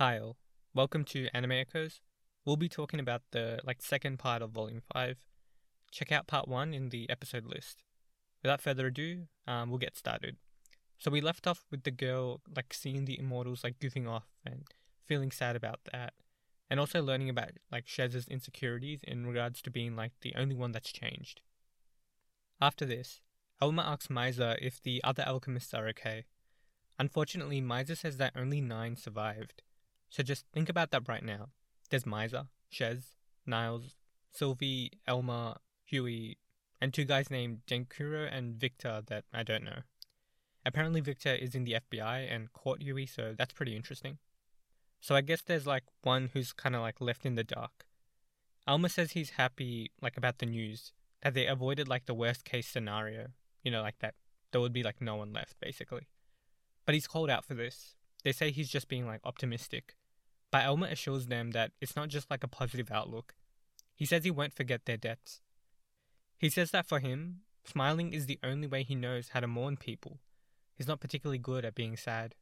Hi all, welcome to Anime Echoes. We'll be talking about the like second part of Volume Five. Check out Part One in the episode list. Without further ado, um, we'll get started. So we left off with the girl like seeing the immortals like goofing off and feeling sad about that, and also learning about like Czes's insecurities in regards to being like the only one that's changed. After this, Elmer asks Maiza if the other alchemists are okay. Unfortunately, Maiza says that only nine survived. So just think about that right now. There's Maiza, Czes, Niles, Sylvie, Elmer, Huey, and two guys named Denkuro and Victor that I don't know. Apparently, Victor is in the FBI and caught Huey, so that's pretty interesting. So I guess there's like one who's kind of like left in the dark. Elma says he's happy like about the news that they avoided like the worst case scenario, you know, like that there would be like no one left basically. But he's called out for this. They say he's just being like optimistic. But Elmer assures them that it's not just like a positive outlook. He says he won't forget their deaths. He says that for him, smiling is the only way he knows how to mourn people. He's not particularly good at being sad.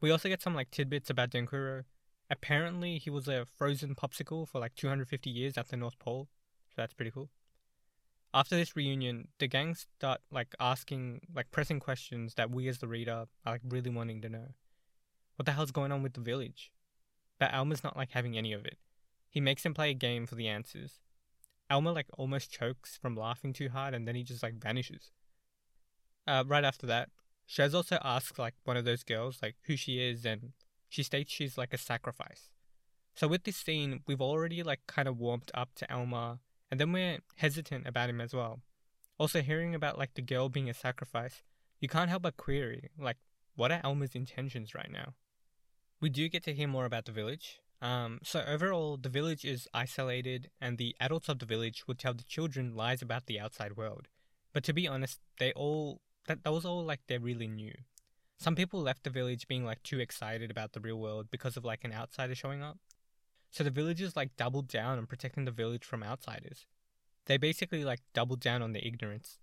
We also get some like tidbits about Denkuro. Apparently, he was a frozen popsicle for like 250 years at the North Pole, so that's pretty cool. After this reunion, the gang start like asking like pressing questions that we as the reader are like really wanting to know. What the hell's going on with the village? But Elmer's not like having any of it. He makes him play a game for the answers. Elmer like almost chokes from laughing too hard and then he just like vanishes. Uh, right after that, Czes also asks like one of those girls like who she is and she states she's like a sacrifice. So with this scene, we've already like kind of warmed up to Elmer and then we're hesitant about him as well. Also hearing about like the girl being a sacrifice, you can't help but query like what are Elmer's intentions right now? We do get to hear more about the village. Um, so overall, the village is isolated, and the adults of the village would tell the children lies about the outside world. But to be honest, they all that, that was all like they really knew. Some people left the village being like too excited about the real world because of like an outsider showing up. So the villagers like doubled down on protecting the village from outsiders. They basically like doubled down on their ignorance.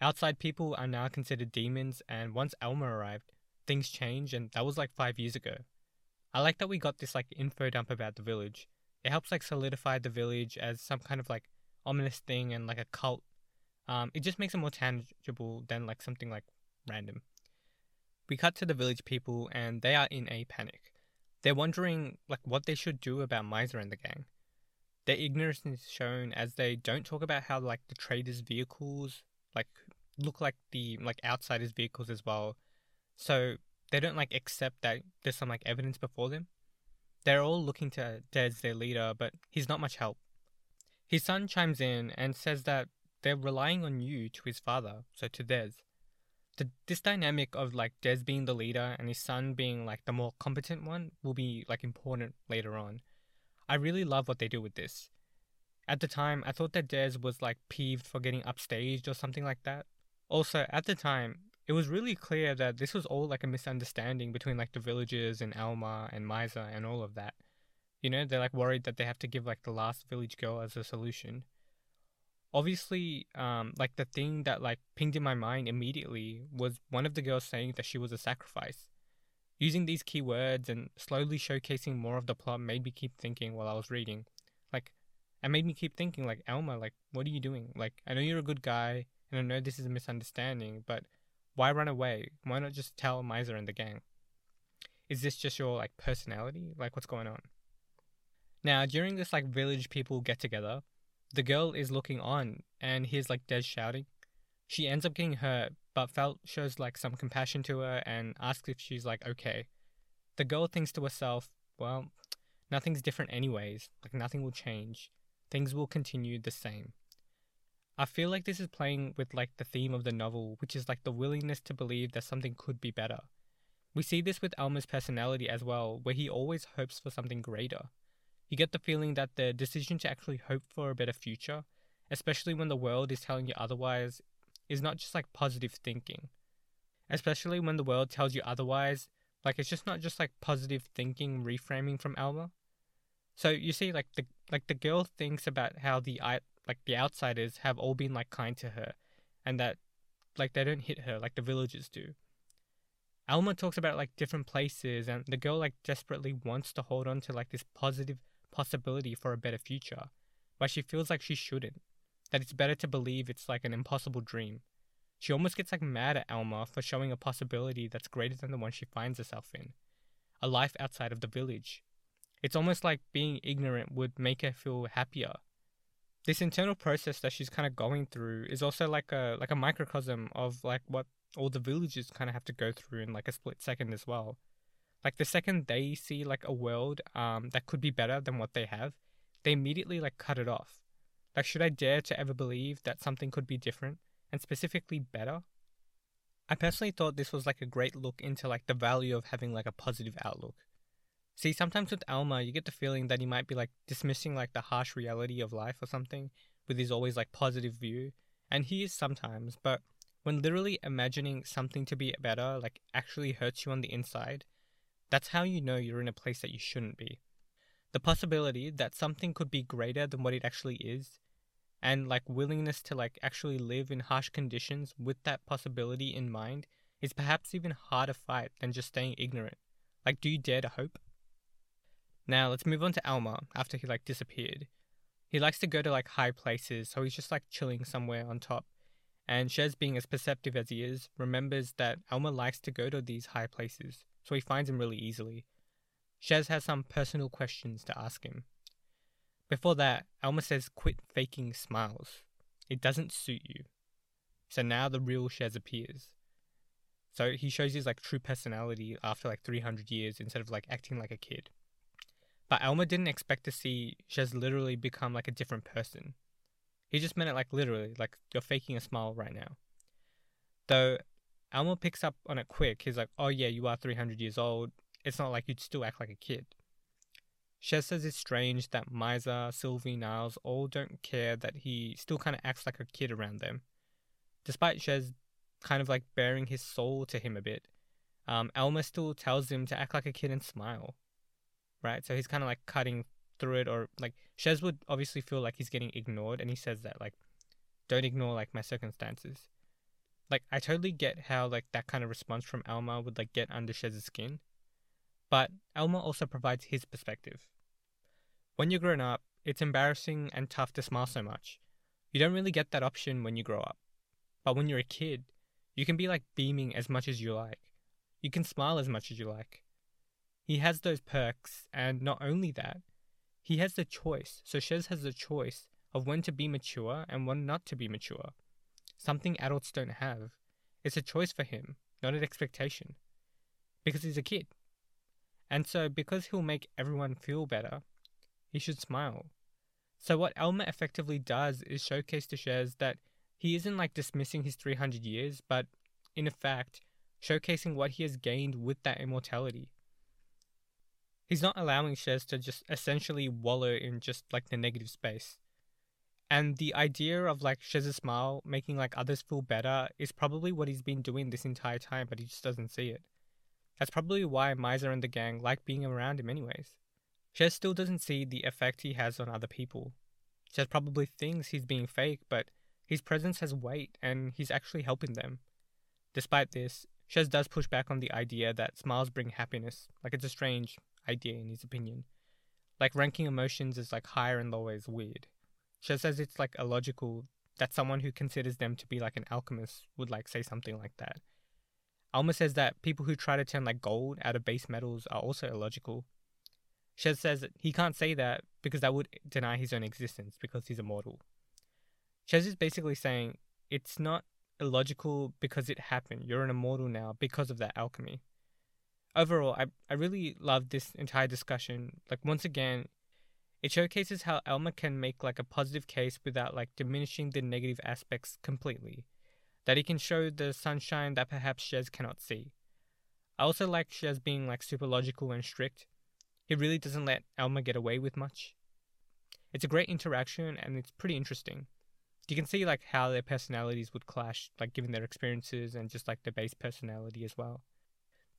Outside people are now considered demons, and once Elmer arrived, things changed, and that was like five years ago. I like that we got this like info dump about the village. It helps like solidify the village as some kind of like ominous thing and like a cult. Um, it just makes it more tangible than like something like random. We cut to the village people and they are in a panic. They're wondering like what they should do about Maiza and the gang. Their ignorance is shown as they don't talk about how like the traders' vehicles like look like the like outsiders' vehicles as well. So they don't like accept that there's some like evidence before them. They're all looking to Dez, their leader, but he's not much help. His son chimes in and says that they're relying on you to his father, so to Dez. The, this dynamic of like Dez being the leader and his son being like the more competent one will be like important later on. I really love what they do with this. At the time, I thought that Dez was like peeved for getting upstaged or something like that. Also, at the time, it was really clear that this was all like a misunderstanding between like the villagers and Alma and Maiza and all of that. You know, they're like worried that they have to give like the last village girl as a solution. Obviously, um, like the thing that like pinged in my mind immediately was one of the girls saying that she was a sacrifice. Using these keywords and slowly showcasing more of the plot made me keep thinking while I was reading. Like, it made me keep thinking, like, Elmer, like, what are you doing? Like, I know you're a good guy, and I know this is a misunderstanding, but why run away? Why not just tell Maiza and the gang? Is this just your like personality? Like what's going on? Now, during this like village people get together, the girl is looking on and hears like Dez shouting. She ends up getting hurt, but Felt shows like some compassion to her and asks if she's like okay. The girl thinks to herself, well, nothing's different anyways, like nothing will change. Things will continue the same. I feel like this is playing with like the theme of the novel, which is like the willingness to believe that something could be better. We see this with Elmer's personality as well, where he always hopes for something greater. You get the feeling that the decision to actually hope for a better future, especially when the world is telling you otherwise, is not just like positive thinking. Especially when the world tells you otherwise, like it's just not just like positive thinking reframing from Elmer. So you see, like the like the girl thinks about how the like the outsiders have all been like kind to her and that like they don't hit her like the villagers do Alma talks about like different places, and the girl like desperately wants to hold on to like this positive possibility for a better future, but she feels like she shouldn't. That it's better to believe it's like an impossible dream. She almost gets like mad at Alma for showing a possibility that's greater than the one she finds herself in a life outside of the village. It's almost like being ignorant would make her feel happier. This internal process that she's kind of going through is also like a like a microcosm of like what all the villagers kind of have to go through in like a split second as well. Like the second they see like a world um that could be better than what they have, they immediately like cut it off. Like should I dare to ever believe that something could be different and specifically better? I personally thought this was like a great look into like the value of having like a positive outlook. See, sometimes with Alma, you get the feeling that he might be like dismissing like the harsh reality of life or something with his always like positive view, and he is sometimes, but when literally imagining something to be better like actually hurts you on the inside, that's how you know you're in a place that you shouldn't be. The possibility that something could be greater than what it actually is, and like willingness to like actually live in harsh conditions with that possibility in mind is perhaps even harder fight than just staying ignorant. Like, do you dare to hope? Now let's move on to Alma after he like disappeared. He likes to go to like high places, so he's just like chilling somewhere on top and Czes, being as perceptive as he is, remembers that Alma likes to go to these high places, so he finds him really easily. Czes has some personal questions to ask him. Before that, Alma says, Quit faking smiles. It doesn't suit you. So now the real Czes appears. So he shows his like true personality after like 300 years instead of like acting like a kid. But Alma didn't expect to see Czes literally become like a different person. He just meant it like literally, like you're faking a smile right now. Though Alma picks up on it quick. He's like, oh yeah, you are 300 years old. It's not like you'd still act like a kid. Czes says it's strange that Maiza, Sylvie, Niles all don't care that he still kind of acts like a kid around them. Despite Czes kind of like bearing his soul to him a bit, um, Alma still tells him to act like a kid and smile. Right? So he's kind of like cutting through it or like Czes would obviously feel like he's getting ignored and he says that like don't ignore like my circumstances. Like I totally get how like that kind of response from Alma would like get under Czes's skin. But Alma also provides his perspective. When you're grown up, it's embarrassing and tough to smile so much. You don't really get that option when you grow up. But when you're a kid, you can be like beaming as much as you like. You can smile as much as you like. He has those perks, and not only that, he has the choice. So Czes has the choice of when to be mature and when not to be mature. Something adults don't have. It's a choice for him, not an expectation. Because he's a kid. And so, because he'll make everyone feel better, he should smile. So, what Elmer effectively does is showcase to Czes that he isn't like dismissing his 300 years, but in effect, showcasing what he has gained with that immortality he's not allowing Czes to just essentially wallow in just like the negative space. And the idea of like Czes's smile making like others feel better is probably what he's been doing this entire time, but he just doesn't see it. That's probably why Maiza and the gang like being around him anyways. Czes still doesn't see the effect he has on other people. Czes probably thinks he's being fake, but his presence has weight and he's actually helping them. Despite this, Czes does push back on the idea that smiles bring happiness, like it's a strange, idea in his opinion. Like ranking emotions as like higher and lower is weird. She says it's like illogical that someone who considers them to be like an alchemist would like say something like that. Alma says that people who try to turn like gold out of base metals are also illogical. Czes says he can't say that because that would deny his own existence because he's immortal. Czes is basically saying it's not illogical because it happened. You're an immortal now because of that alchemy overall, I, I really love this entire discussion. Like, once again, it showcases how Elmer can make like a positive case without like diminishing the negative aspects completely. That he can show the sunshine that perhaps Czes cannot see. I also like Czes being like super logical and strict. He really doesn't let Elmer get away with much. It's a great interaction and it's pretty interesting. You can see like how their personalities would clash, like given their experiences and just like their base personality as well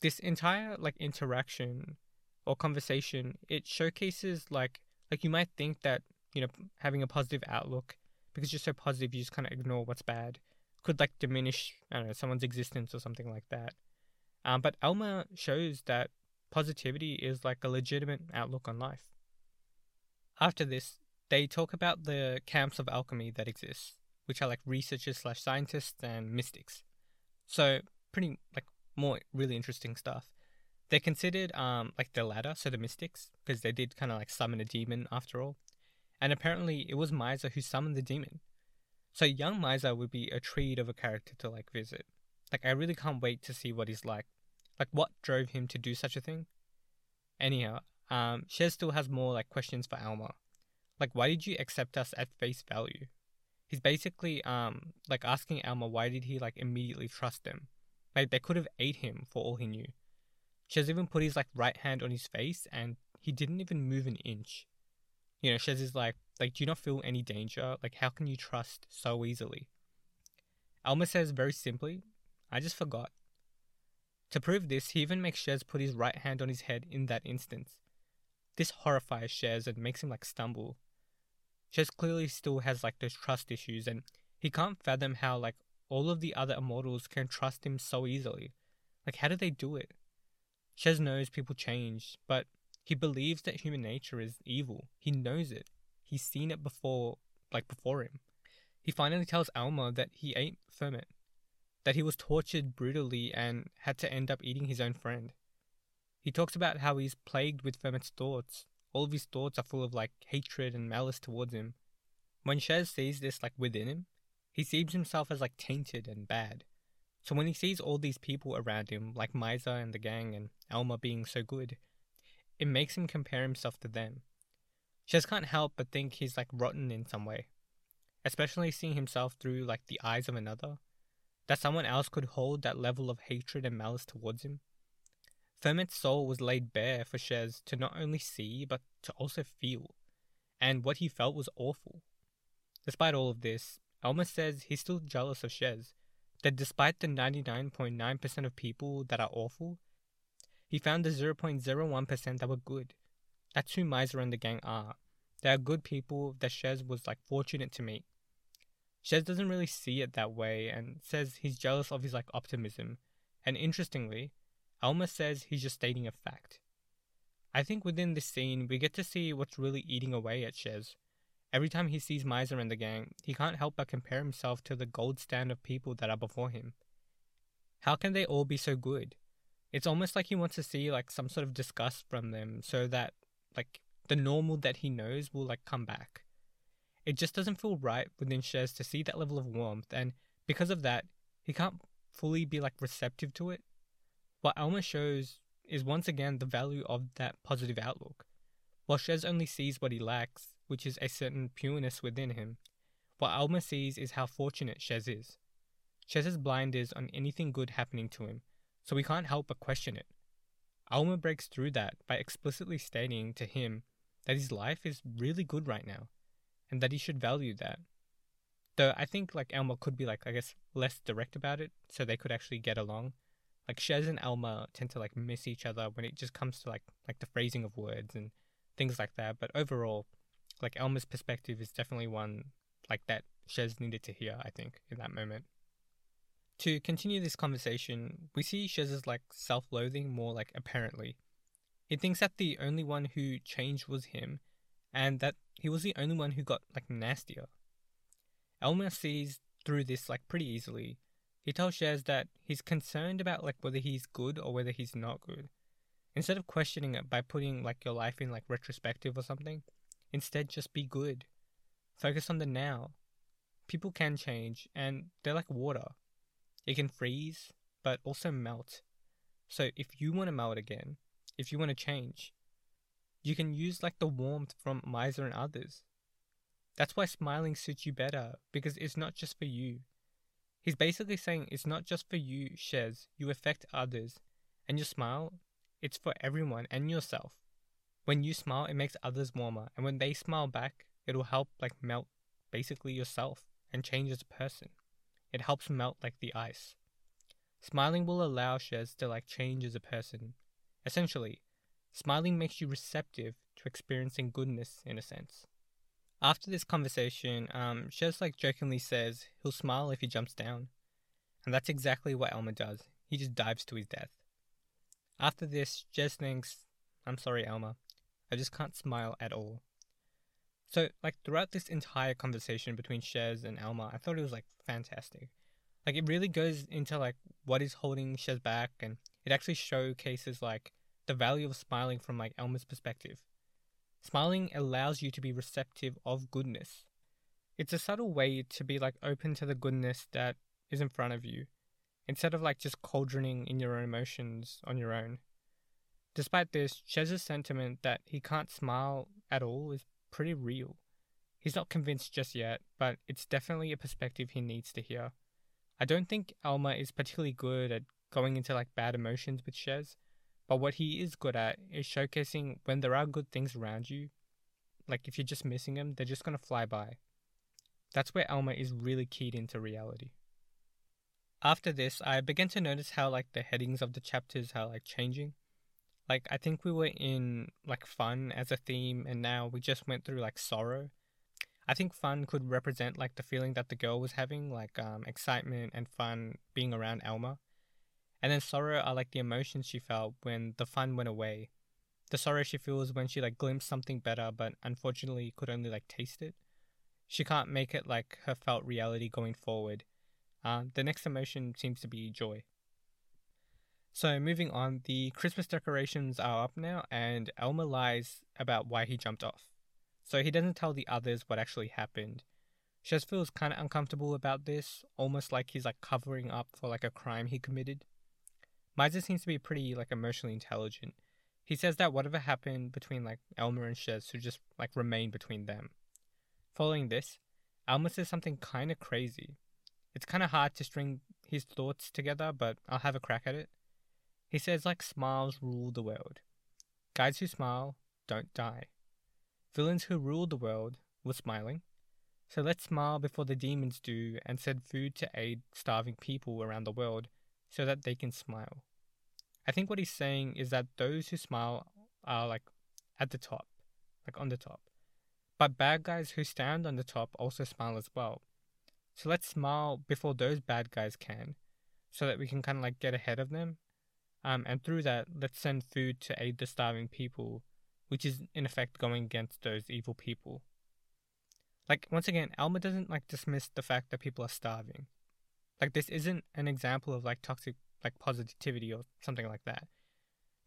this entire like interaction or conversation it showcases like like you might think that you know having a positive outlook because you're so positive you just kind of ignore what's bad could like diminish i don't know someone's existence or something like that Um, but Alma shows that positivity is like a legitimate outlook on life. After this, they talk about the camps of alchemy that exist, which are like researchers slash scientists and mystics. So pretty like more really interesting stuff. They're considered um like the latter, so the mystics, because they did kind of like summon a demon after all. And apparently it was Maiza who summoned the demon. So young Maiza would be a treat of a character to like visit. Like I really can't wait to see what he's like. Like what drove him to do such a thing? Anyhow, um, Shez still has more like questions for Alma. Like why did you accept us at face value? He's basically um like asking Alma why did he like immediately trust them? Like they could have ate him for all he knew. Czes even put his like right hand on his face and he didn't even move an inch. You know, Czes is like, like, do you not feel any danger? Like, how can you trust so easily? Alma says very simply, I just forgot. To prove this, he even makes Czes put his right hand on his head in that instance. This horrifies Czes and makes him like stumble. Czes clearly still has like those trust issues and he can't fathom how like all of the other immortals can trust him so easily. Like how do they do it? Czes knows people change, but he believes that human nature is evil. He knows it. He's seen it before, like before him. He finally tells Alma that he ate Fermet, that he was tortured brutally and had to end up eating his own friend. He talks about how he's plagued with Fermet's thoughts. All of his thoughts are full of like hatred and malice towards him. When Czes sees this like within him, he sees himself as like tainted and bad. So when he sees all these people around him, like Maiza and the gang and Elmer being so good, it makes him compare himself to them. Czes can't help but think he's like rotten in some way, especially seeing himself through like the eyes of another, that someone else could hold that level of hatred and malice towards him. Fermet's soul was laid bare for Czes to not only see but to also feel, and what he felt was awful. Despite all of this, Alma says he's still jealous of Czes, that despite the 99.9% of people that are awful, he found the 0.01% that were good. That's who Maiza and the gang are. They are good people that Czes was like fortunate to meet. Czes doesn't really see it that way and says he's jealous of his like optimism. And interestingly, Alma says he's just stating a fact. I think within this scene we get to see what's really eating away at Czes. Every time he sees Maiza and the gang, he can't help but compare himself to the gold stand of people that are before him. How can they all be so good? it's almost like he wants to see like some sort of disgust from them so that like the normal that he knows will like come back. It just doesn't feel right within Czes to see that level of warmth, and because of that, he can't fully be like receptive to it. What Alma shows is once again the value of that positive outlook. While Czes only sees what he lacks, which is a certain pureness within him, what Alma sees is how fortunate Czes is. Czes blind is on anything good happening to him, so we can't help but question it. Alma breaks through that by explicitly stating to him that his life is really good right now and that he should value that. Though I think like Alma could be like I guess less direct about it so they could actually get along. Like Czes and Alma tend to like miss each other when it just comes to like like the phrasing of words and things like that. But overall, like Alma's perspective is definitely one like that Czes needed to hear, I think, in that moment. To continue this conversation, we see Czes's like self-loathing more like apparently. He thinks that the only one who changed was him, and that he was the only one who got like nastier. Elmer sees through this like pretty easily. He tells Czes that he's concerned about like whether he's good or whether he's not good. Instead of questioning it by putting like your life in like retrospective or something, instead just be good. Focus on the now. People can change and they're like water. It can freeze, but also melt. So if you want to melt again, if you want to change, you can use like the warmth from Maiza and others. That's why smiling suits you better, because it's not just for you. He's basically saying it's not just for you, Czes, you affect others. And your smile, it's for everyone and yourself. When you smile, it makes others warmer, and when they smile back, it'll help like melt basically yourself and change as a person. It helps melt like the ice. Smiling will allow Czes to like change as a person. Essentially, smiling makes you receptive to experiencing goodness in a sense. After this conversation, um, Czes like jokingly says he'll smile if he jumps down. And that's exactly what Alma does. He just dives to his death. After this, Czes thinks, I'm sorry, Elmer. I just can't smile at all. So, like, throughout this entire conversation between Czes and Alma, I thought it was, like, fantastic. Like, it really goes into, like, what is holding Czes back, and it actually showcases, like, the value of smiling from, like, Alma's perspective. Smiling allows you to be receptive of goodness. It's a subtle way to be, like, open to the goodness that is in front of you, instead of, like, just cauldroning in your own emotions on your own. Despite this, Czes's sentiment that he can't smile at all is pretty real. He's not convinced just yet, but it's definitely a perspective he needs to hear. I don't think Alma is particularly good at going into like bad emotions with Czes, but what he is good at is showcasing when there are good things around you. Like if you're just missing them, they're just gonna fly by. That's where Alma is really keyed into reality. After this, I began to notice how like the headings of the chapters are like changing. Like I think we were in like fun as a theme and now we just went through like sorrow. I think fun could represent like the feeling that the girl was having, like um, excitement and fun being around Elmer. And then sorrow are like the emotions she felt when the fun went away. The sorrow she feels when she like glimpsed something better but unfortunately could only like taste it. She can't make it like her felt reality going forward. Uh, the next emotion seems to be joy. So moving on, the Christmas decorations are up now, and Elmer lies about why he jumped off. So he doesn't tell the others what actually happened. Czes feels kind of uncomfortable about this, almost like he's like covering up for like a crime he committed. Maiza seems to be pretty like emotionally intelligent. He says that whatever happened between like Elmer and Czes should just like remain between them. Following this, Elmer says something kind of crazy. It's kind of hard to string his thoughts together, but I'll have a crack at it. He says, like smiles rule the world. Guys who smile don't die. Villains who rule the world were smiling. So let's smile before the demons do and send food to aid starving people around the world so that they can smile. I think what he's saying is that those who smile are like at the top, like on the top. But bad guys who stand on the top also smile as well. So let's smile before those bad guys can, so that we can kind of like get ahead of them um, and through that, let's send food to aid the starving people, which is in effect going against those evil people. Like once again, Alma doesn't like dismiss the fact that people are starving. Like this isn't an example of like toxic like positivity or something like that.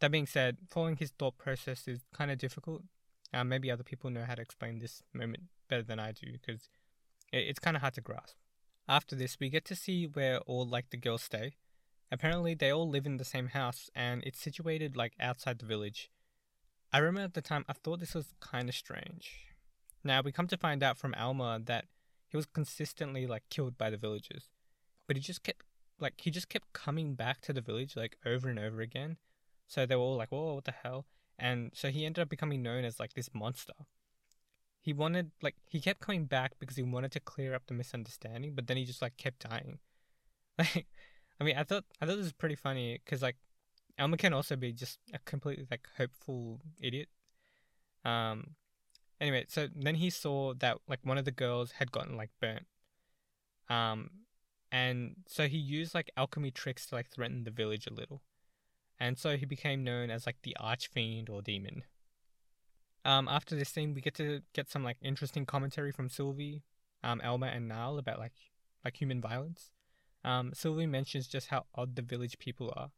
That being said, following his thought process is kind of difficult. Uh, maybe other people know how to explain this moment better than I do because it, it's kind of hard to grasp. After this, we get to see where all like the girls stay, Apparently, they all live in the same house and it's situated like outside the village. I remember at the time I thought this was kind of strange. Now, we come to find out from Alma that he was consistently like killed by the villagers. But he just kept like he just kept coming back to the village like over and over again. So they were all like, "Whoa, what the hell?" And so he ended up becoming known as like this monster. He wanted like he kept coming back because he wanted to clear up the misunderstanding, but then he just like kept dying. Like I mean, I thought I thought this was pretty funny because like Elmer can also be just a completely like hopeful idiot. Um. Anyway, so then he saw that like one of the girls had gotten like burnt. Um, and so he used like alchemy tricks to like threaten the village a little, and so he became known as like the archfiend or demon. Um, after this scene, we get to get some like interesting commentary from Sylvie, um, Elmer, and Niall about like like human violence. Um, Sylvie mentions just how odd the village people are.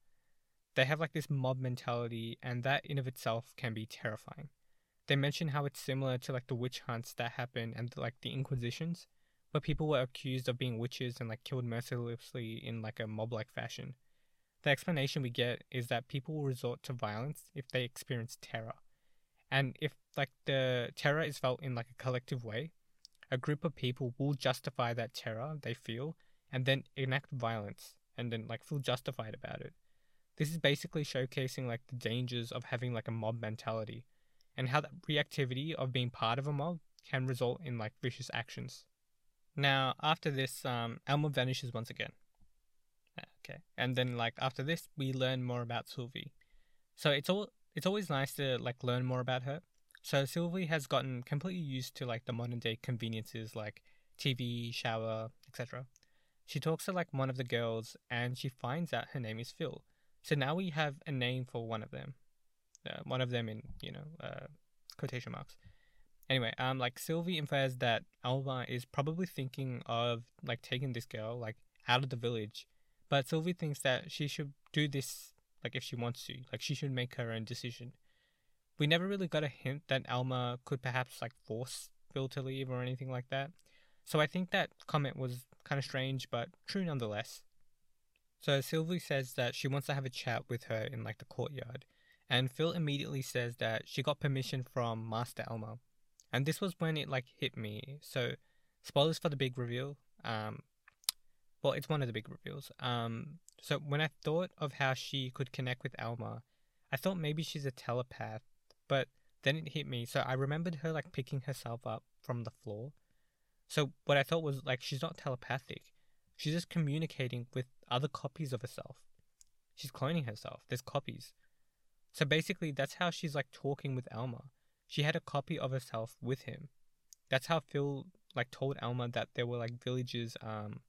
They have like this mob mentality, and that in of itself can be terrifying. They mention how it's similar to like the witch hunts that happen and like the Inquisitions, where people were accused of being witches and like killed mercilessly in like a mob like fashion. The explanation we get is that people will resort to violence if they experience terror. And if like the terror is felt in like a collective way, a group of people will justify that terror they feel and then enact violence and then like feel justified about it. This is basically showcasing like the dangers of having like a mob mentality and how that reactivity of being part of a mob can result in like vicious actions. Now, after this, um, Elmer vanishes once again. Uh, okay, and then like after this, we learn more about Sylvie. So it's all it's always nice to like learn more about her. So Sylvie has gotten completely used to like the modern day conveniences like TV, shower, etc. She talks to like one of the girls and she finds out her name is Phil. So now we have a name for one of them. Uh, one of them in, you know, uh, quotation marks. Anyway, um, like Sylvie infers that Alma is probably thinking of like taking this girl like out of the village, but Sylvie thinks that she should do this like if she wants to, like she should make her own decision. We never really got a hint that Alma could perhaps like force Phil to leave or anything like that. So I think that comment was kind of strange, but true nonetheless. So Sylvie says that she wants to have a chat with her in like the courtyard, and Phil immediately says that she got permission from Master Alma, and this was when it like hit me. So spoilers for the big reveal. Um, well, it's one of the big reveals. Um, so when I thought of how she could connect with Alma, I thought maybe she's a telepath, but then it hit me. So I remembered her like picking herself up from the floor. So what I thought was like she's not telepathic. She's just communicating with other copies of herself. She's cloning herself. There's copies. So basically that's how she's like talking with Alma. She had a copy of herself with him. That's how Phil like told Alma that there were like villagers um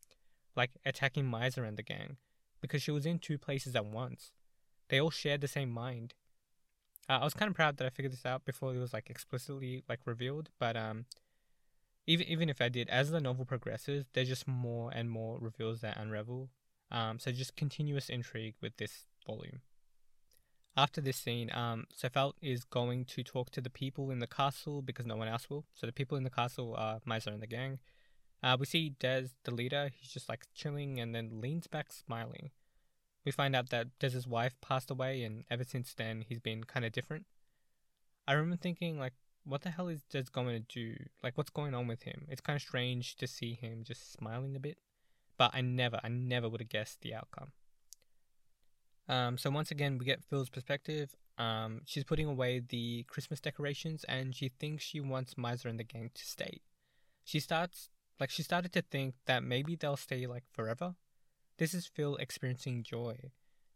like attacking Maiza and the gang because she was in two places at once. They all shared the same mind. Uh, I was kind of proud that I figured this out before it was like explicitly like revealed, but um, even even if I did, as the novel progresses, there's just more and more reveals that unravel. Um, so just continuous intrigue with this volume. After this scene, um, Sefalt is going to talk to the people in the castle because no one else will. So the people in the castle are Maiza and the gang. Uh, we see Dez, the leader, he's just like chilling and then leans back smiling. We find out that Dez's wife passed away, and ever since then, he's been kind of different. I remember thinking, like, what the hell is Dez going to do? Like, what's going on with him? It's kind of strange to see him just smiling a bit. But I never, I never would have guessed the outcome. Um, so once again, we get Phil's perspective. Um, she's putting away the Christmas decorations, and she thinks she wants Maiza and the gang to stay. She starts like she started to think that maybe they'll stay like forever. This is Phil experiencing joy.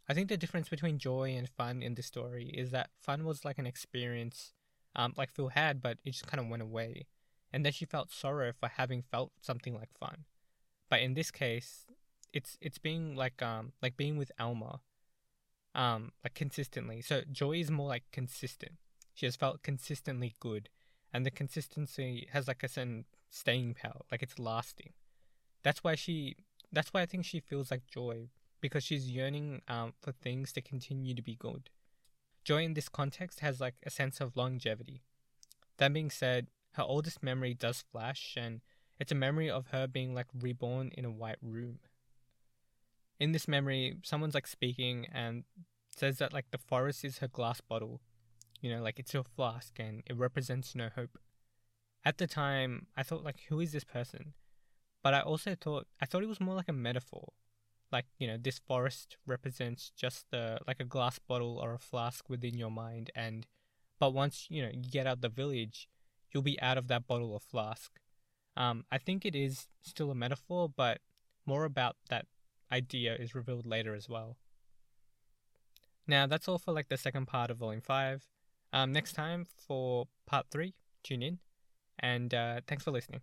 I think the difference between joy and fun in this story is that fun was like an experience um, like Phil had, but it just kind of went away. And then she felt sorrow for having felt something like fun. But in this case, it's it's being like um like being with Alma, um like consistently. So joy is more like consistent. She has felt consistently good, and the consistency has like a certain staying power, like it's lasting. That's why she. That's why I think she feels like joy because she's yearning um, for things to continue to be good. Joy in this context has like a sense of longevity. That being said, her oldest memory does flash, and it's a memory of her being like reborn in a white room. In this memory, someone's like speaking and says that like the forest is her glass bottle, you know, like it's her flask and it represents no hope at the time I thought like who is this person? But I also thought I thought it was more like a metaphor. Like, you know, this forest represents just the like a glass bottle or a flask within your mind and but once, you know, you get out the village, you'll be out of that bottle or flask. Um, I think it is still a metaphor, but more about that idea is revealed later as well. Now that's all for like the second part of volume five. Um, next time for part three, tune in and uh, thanks for listening.